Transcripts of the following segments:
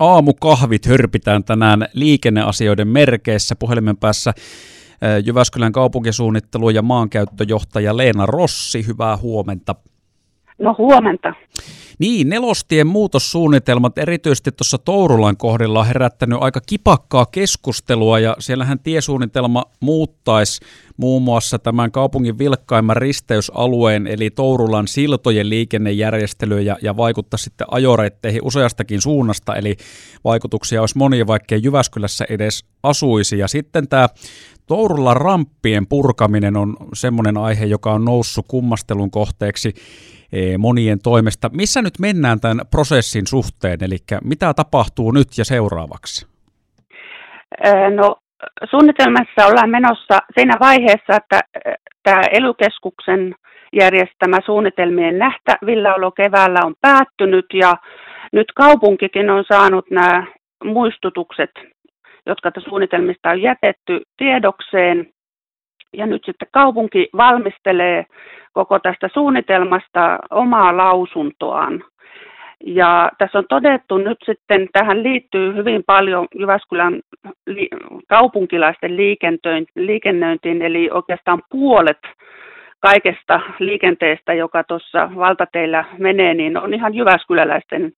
Aamukahvit hörpitään tänään liikenneasioiden merkeissä. Puhelimen päässä Jyväskylän kaupunkisuunnittelu- ja maankäyttöjohtaja Leena Rossi. Hyvää huomenta. No huomenta. Niin, nelostien muutossuunnitelmat erityisesti tuossa Tourulan kohdilla on herättänyt aika kipakkaa keskustelua ja siellähän tiesuunnitelma muuttaisi muun muassa tämän kaupungin vilkkaimman risteysalueen eli Tourulan siltojen liikennejärjestelyä ja, ja vaikuttaa sitten ajoreitteihin useastakin suunnasta, eli vaikutuksia olisi monia, vaikkei Jyväskylässä edes asuisi. Ja sitten tämä Tourulan ramppien purkaminen on semmoinen aihe, joka on noussut kummastelun kohteeksi monien toimesta. Missä nyt mennään tämän prosessin suhteen, eli mitä tapahtuu nyt ja seuraavaksi? No suunnitelmassa ollaan menossa siinä vaiheessa, että tämä elykeskuksen järjestämä suunnitelmien nähtävilläolo keväällä on päättynyt ja nyt kaupunkikin on saanut nämä muistutukset, jotka suunnitelmista on jätetty tiedokseen. Ja nyt sitten kaupunki valmistelee koko tästä suunnitelmasta omaa lausuntoaan. Ja tässä on todettu nyt sitten, tähän liittyy hyvin paljon Jyväskylän li- kaupunkilaisten liikennöintiin, eli oikeastaan puolet kaikesta liikenteestä, joka tuossa valtateillä menee, niin on ihan jyväskyläläisten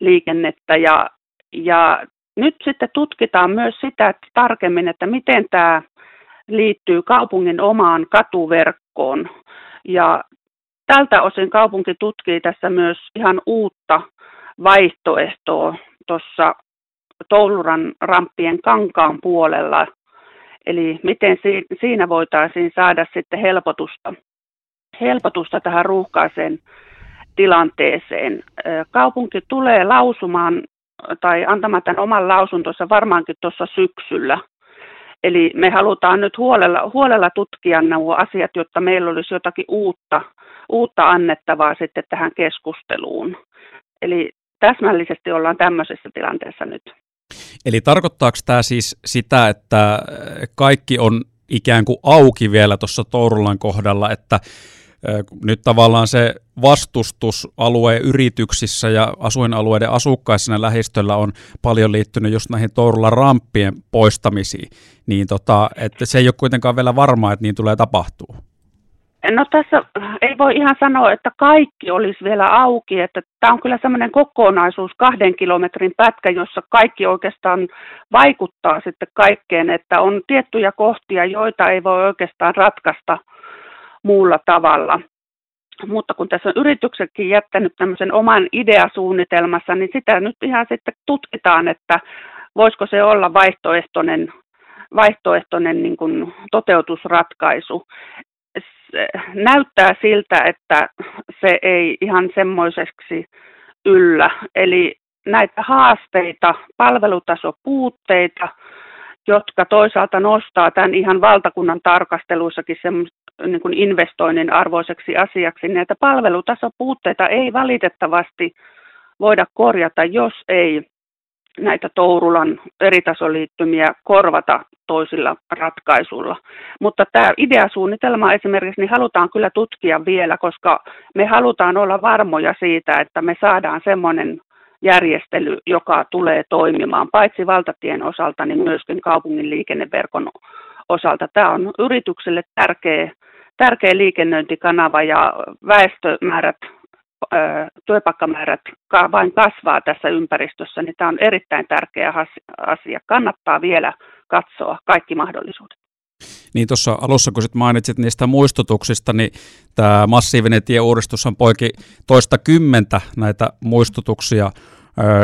liikennettä. Ja, ja nyt sitten tutkitaan myös sitä että tarkemmin, että miten tämä liittyy kaupungin omaan katuverkkoon. Ja tältä osin kaupunki tutkii tässä myös ihan uutta vaihtoehtoa tuossa Touluran ramppien kankaan puolella. Eli miten siinä voitaisiin saada sitten helpotusta, helpotusta tähän ruuhkaiseen tilanteeseen. Kaupunki tulee lausumaan tai antamaan tämän oman lausuntonsa varmaankin tuossa syksyllä. Eli me halutaan nyt huolella, huolella tutkia nämä asiat, jotta meillä olisi jotakin uutta, uutta annettavaa sitten tähän keskusteluun. Eli täsmällisesti ollaan tämmöisessä tilanteessa nyt. Eli tarkoittaako tämä siis sitä, että kaikki on ikään kuin auki vielä tuossa Tourulan kohdalla, että nyt tavallaan se vastustus alueen yrityksissä ja asuinalueiden asukkaissa lähistöllä on paljon liittynyt just näihin Tourulan ramppien poistamisiin, niin tota, että se ei ole kuitenkaan vielä varmaa, että niin tulee tapahtuu. No tässä ei voi ihan sanoa, että kaikki olisi vielä auki, että tämä on kyllä semmoinen kokonaisuus, kahden kilometrin pätkä, jossa kaikki oikeastaan vaikuttaa sitten kaikkeen, että on tiettyjä kohtia, joita ei voi oikeastaan ratkaista muulla tavalla. Mutta kun tässä on yrityksetkin jättänyt tämmöisen oman ideasuunnitelmassa, niin sitä nyt ihan sitten tutkitaan, että voisiko se olla vaihtoehtoinen vaihtoehtoinen niin kuin toteutusratkaisu näyttää siltä, että se ei ihan semmoiseksi yllä. Eli näitä haasteita, palvelutasopuutteita, jotka toisaalta nostaa tämän ihan valtakunnan tarkasteluissakin niin kuin investoinnin arvoiseksi asiaksi. Näitä palvelutasopuutteita ei valitettavasti voida korjata, jos ei näitä Tourulan eritasoliittymiä korvata toisilla ratkaisuilla. Mutta tämä ideasuunnitelma esimerkiksi niin halutaan kyllä tutkia vielä, koska me halutaan olla varmoja siitä, että me saadaan semmoinen järjestely, joka tulee toimimaan paitsi valtatien osalta, niin myöskin kaupungin liikenneverkon osalta. Tämä on yritykselle tärkeä, tärkeä liikennöintikanava ja väestömäärät työpaikkamäärät vain kasvaa tässä ympäristössä, niin tämä on erittäin tärkeä asia. Kannattaa vielä katsoa kaikki mahdollisuudet. Niin tuossa alussa, kun sit mainitsit niistä muistutuksista, niin tämä massiivinen tieuudistus on poiki toista kymmentä näitä muistutuksia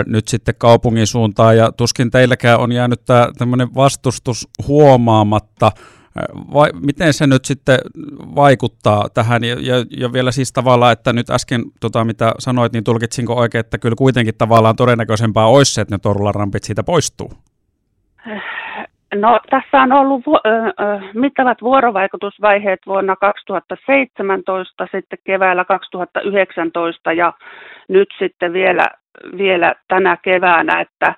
nyt sitten kaupungin suuntaan, ja tuskin teilläkään on jäänyt tämä tämmöinen vastustus huomaamatta. Vai, miten se nyt sitten vaikuttaa tähän? Ja, ja, ja vielä siis tavallaan, että nyt äsken, tota, mitä sanoit, niin tulkitsinko oikein, että kyllä kuitenkin tavallaan todennäköisempää olisi se, että ne torularampit siitä poistuu? No tässä on ollut mittavat vuorovaikutusvaiheet vuonna 2017, sitten keväällä 2019 ja nyt sitten vielä, vielä tänä keväänä, että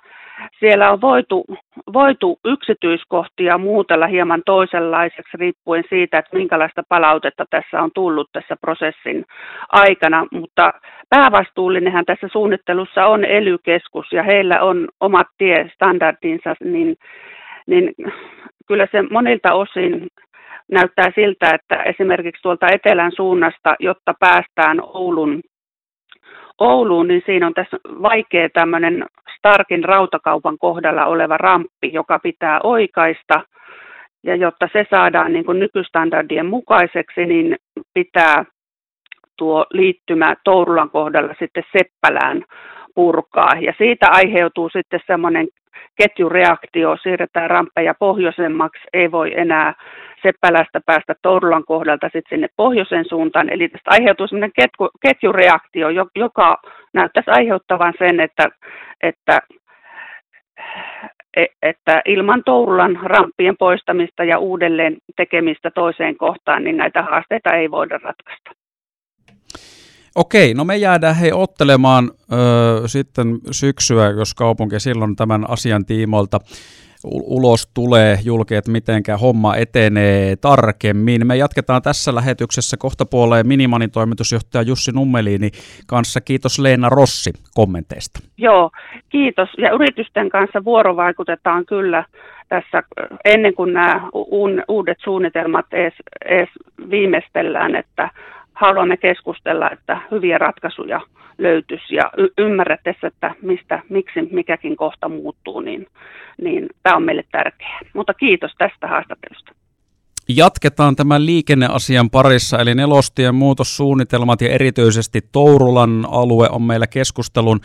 siellä on voitu, voitu yksityiskohtia muutella hieman toisenlaiseksi riippuen siitä, että minkälaista palautetta tässä on tullut tässä prosessin aikana, mutta päävastuullinenhan tässä suunnittelussa on ely ja heillä on omat tiestandardinsa, niin, niin kyllä se monilta osin näyttää siltä, että esimerkiksi tuolta etelän suunnasta, jotta päästään Oulun Ouluun, niin siinä on tässä vaikea tämmöinen Starkin rautakaupan kohdalla oleva ramppi, joka pitää oikaista. Ja jotta se saadaan niin kuin nykystandardien mukaiseksi, niin pitää tuo liittymä Tourulan kohdalla sitten Seppälään purkaa. Ja siitä aiheutuu sitten semmoinen ketjureaktio, siirretään ramppeja pohjoisemmaksi, ei voi enää Seppälästä päästä Tourulan kohdalta sitten sinne pohjoisen suuntaan. Eli tästä aiheutuu sellainen ketju, ketjureaktio, joka näyttäisi aiheuttavan sen, että, että e, että ilman Tourulan ramppien poistamista ja uudelleen tekemistä toiseen kohtaan, niin näitä haasteita ei voida ratkaista. Okei, no me jäädään hei ottelemaan ö, sitten syksyä, jos kaupunki silloin tämän asian tiimoilta ulos tulee julki, että miten homma etenee tarkemmin. Me jatketaan tässä lähetyksessä kohta puoleen Minimanin toimitusjohtaja Jussi Nummeliini kanssa. Kiitos Leena Rossi kommenteista. Joo, kiitos. Ja yritysten kanssa vuorovaikutetaan kyllä tässä ennen kuin nämä uudet suunnitelmat edes, edes viimeistellään, että haluamme keskustella, että hyviä ratkaisuja löytyisi ja y- ymmärrettäessä, että mistä, miksi mikäkin kohta muuttuu, niin, niin tämä on meille tärkeää. Mutta kiitos tästä haastattelusta. Jatketaan tämän liikenneasian parissa, eli nelostien muutossuunnitelmat ja erityisesti Tourulan alue on meillä keskustelun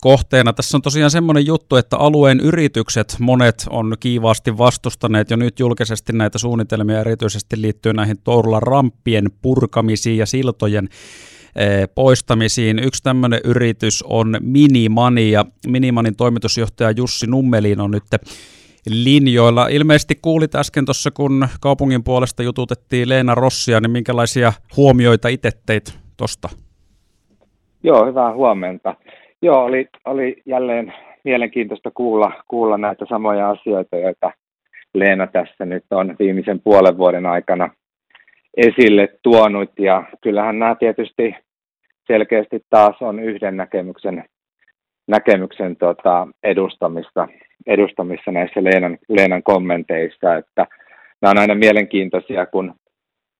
kohteena. Tässä on tosiaan semmoinen juttu, että alueen yritykset, monet on kiivaasti vastustaneet jo nyt julkisesti näitä suunnitelmia, erityisesti liittyen näihin Tourulan ramppien purkamisiin ja siltojen eh, poistamisiin. Yksi tämmöinen yritys on Minimani ja Minimanin toimitusjohtaja Jussi Nummelin on nyt linjoilla. Ilmeisesti kuulit äsken tuossa, kun kaupungin puolesta jututettiin Leena Rossia, niin minkälaisia huomioita itse teit tuosta? Joo, hyvää huomenta. Joo, oli, oli jälleen mielenkiintoista kuulla, kuulla näitä samoja asioita, joita Leena tässä nyt on viimeisen puolen vuoden aikana esille tuonut. Ja kyllähän nämä tietysti selkeästi taas on yhden näkemyksen, näkemyksen tota, edustamista, edustamissa näissä Leenan, Leenan kommenteissa, että nämä on aina mielenkiintoisia, kun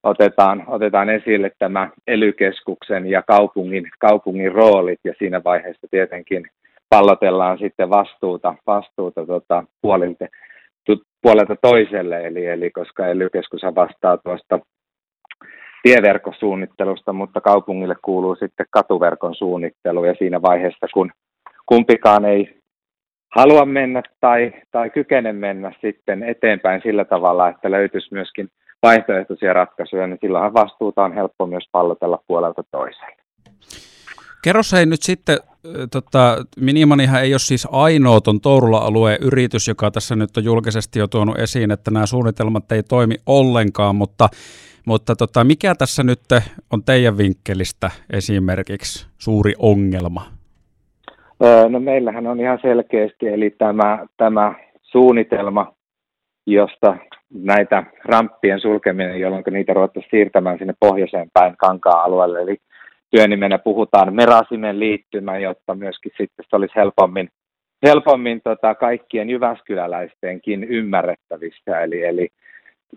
otetaan, otetaan esille tämä elykeskuksen ja kaupungin, kaupungin roolit ja siinä vaiheessa tietenkin pallotellaan sitten vastuuta, vastuuta tota, puolilta, puolelta toiselle, eli, eli koska elykeskus vastaa tuosta tieverkosuunnittelusta, mutta kaupungille kuuluu sitten katuverkon suunnittelu. Ja siinä vaiheessa, kun kumpikaan ei halua mennä tai, tai kykene mennä sitten eteenpäin sillä tavalla, että löytyisi myöskin vaihtoehtoisia ratkaisuja, niin silloinhan vastuuta on helppo myös pallotella puolelta toiselle. Kerro hei nyt sitten, tota, Minimanihan ei ole siis ainoa tuon Tourula-alueen yritys, joka tässä nyt on julkisesti jo tuonut esiin, että nämä suunnitelmat ei toimi ollenkaan, mutta, mutta tota, mikä tässä nyt on teidän vinkkelistä esimerkiksi suuri ongelma? No meillähän on ihan selkeästi, eli tämä, tämä suunnitelma, josta näitä ramppien sulkeminen, jolloin niitä ruvettaisiin siirtämään sinne pohjoiseen päin kankaa-alueelle. Eli työnimenä puhutaan Merasimen liittymä, jotta myöskin sitten se olisi helpommin, helpommin tota kaikkien jyväskyläläistenkin ymmärrettävissä. Eli, eli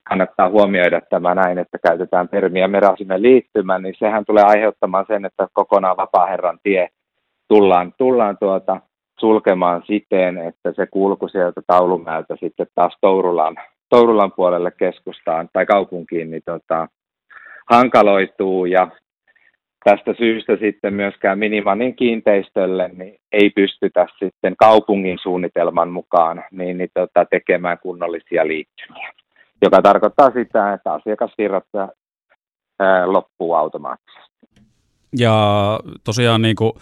kannattaa huomioida tämä näin, että käytetään termiä Merasimen liittymä, niin sehän tulee aiheuttamaan sen, että kokonaan vapaaherran tie tullaan, tullaan tuota, sulkemaan siten, että se kulku sieltä taulumäeltä sitten taas Tourulan Tourulan puolelle keskustaan tai kaupunkiin, niin tota, hankaloituu ja tästä syystä sitten myöskään Minimanin kiinteistölle niin ei pystytä sitten kaupungin suunnitelman mukaan niin, niin tota, tekemään kunnollisia liittymiä, joka tarkoittaa sitä, että asiakasvirrat ää, loppuu automaattisesti. Ja tosiaan niin kuin,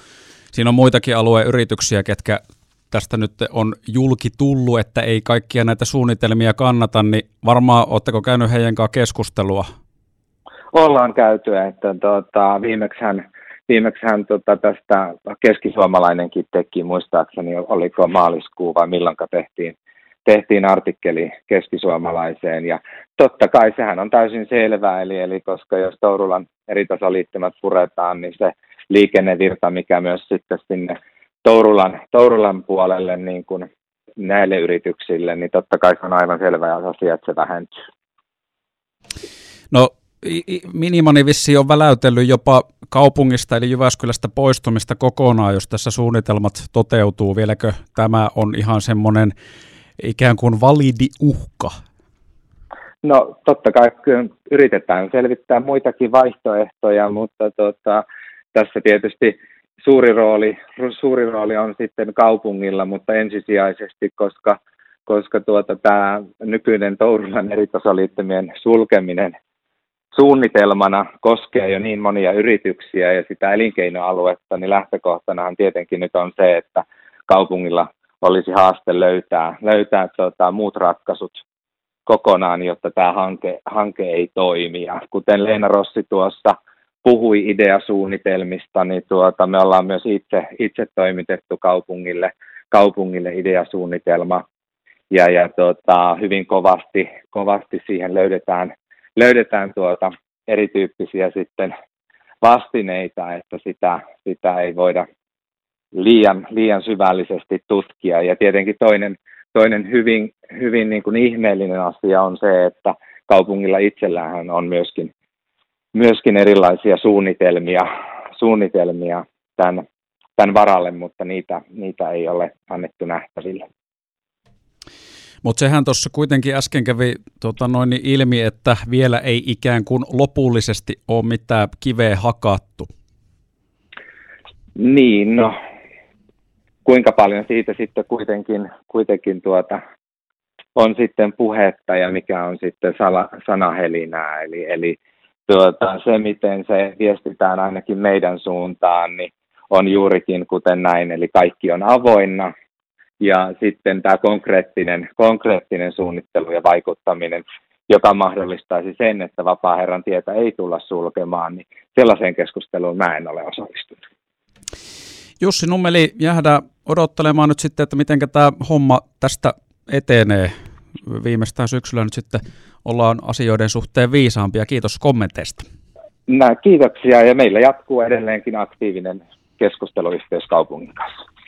siinä on muitakin alueen yrityksiä, ketkä tästä nyt on julki tullut, että ei kaikkia näitä suunnitelmia kannata, niin varmaan oletteko käynyt heidän kanssa keskustelua? Ollaan käyty, että tuota, viimeksi viimeksi hän tota, tästä keskisuomalainenkin teki, muistaakseni oliko maaliskuu vai milloinka tehtiin, tehtiin artikkeli keskisuomalaiseen. Ja totta kai sehän on täysin selvää, eli, eli koska jos Tourulan eritasoliittymät puretaan, niin se liikennevirta, mikä myös sitten sinne Tourulan, Tourulan puolelle niin kuin näille yrityksille, niin totta kai se on aivan selvä asia, että se vähentyy. No Minimani vissi on väläytellyt jopa kaupungista eli Jyväskylästä poistumista kokonaan, jos tässä suunnitelmat toteutuu. Vieläkö tämä on ihan semmoinen ikään kuin validi uhka? No totta kai yritetään selvittää muitakin vaihtoehtoja, mutta tota, tässä tietysti suuri rooli, suuri rooli on sitten kaupungilla, mutta ensisijaisesti, koska, koska tuota, tämä nykyinen Tourulan eritasoliittymien sulkeminen suunnitelmana koskee jo niin monia yrityksiä ja sitä elinkeinoaluetta, niin lähtökohtanahan tietenkin nyt on se, että kaupungilla olisi haaste löytää, löytää tuota, muut ratkaisut kokonaan, jotta tämä hanke, hanke ei toimi. Ja kuten Leena Rossi tuossa puhui ideasuunnitelmista, niin tuota, me ollaan myös itse, itse toimitettu kaupungille, kaupungille ideasuunnitelma. Ja, ja tuota, hyvin kovasti, kovasti siihen löydetään, löydetään tuota erityyppisiä sitten vastineita, että sitä, sitä ei voida liian, liian syvällisesti tutkia. Ja tietenkin toinen, toinen hyvin, hyvin niin kuin ihmeellinen asia on se, että kaupungilla itsellään on myöskin myöskin erilaisia suunnitelmia, suunnitelmia tämän, tämän varalle, mutta niitä, niitä ei ole annettu nähtäville. Mutta sehän tuossa kuitenkin äsken kävi tota noin ilmi, että vielä ei ikään kuin lopullisesti ole mitään kiveä hakattu. Niin, no kuinka paljon siitä sitten kuitenkin, kuitenkin tuota, on sitten puhetta ja mikä on sitten sala, sanahelinää. Eli, eli tuota, se, miten se viestitään ainakin meidän suuntaan, niin on juurikin kuten näin, eli kaikki on avoinna. Ja sitten tämä konkreettinen, konkreettinen suunnittelu ja vaikuttaminen, joka mahdollistaisi sen, että vapaa-herran tietä ei tulla sulkemaan, niin sellaiseen keskusteluun mä en ole osallistunut. Jussi Nummeli, jäädä odottelemaan nyt sitten, että miten tämä homma tästä etenee. Viimeistään syksyllä nyt sitten ollaan asioiden suhteen viisaampia. Kiitos kommenteista. Nää, kiitoksia ja meillä jatkuu edelleenkin aktiivinen keskusteluyhteys kaupungin kanssa.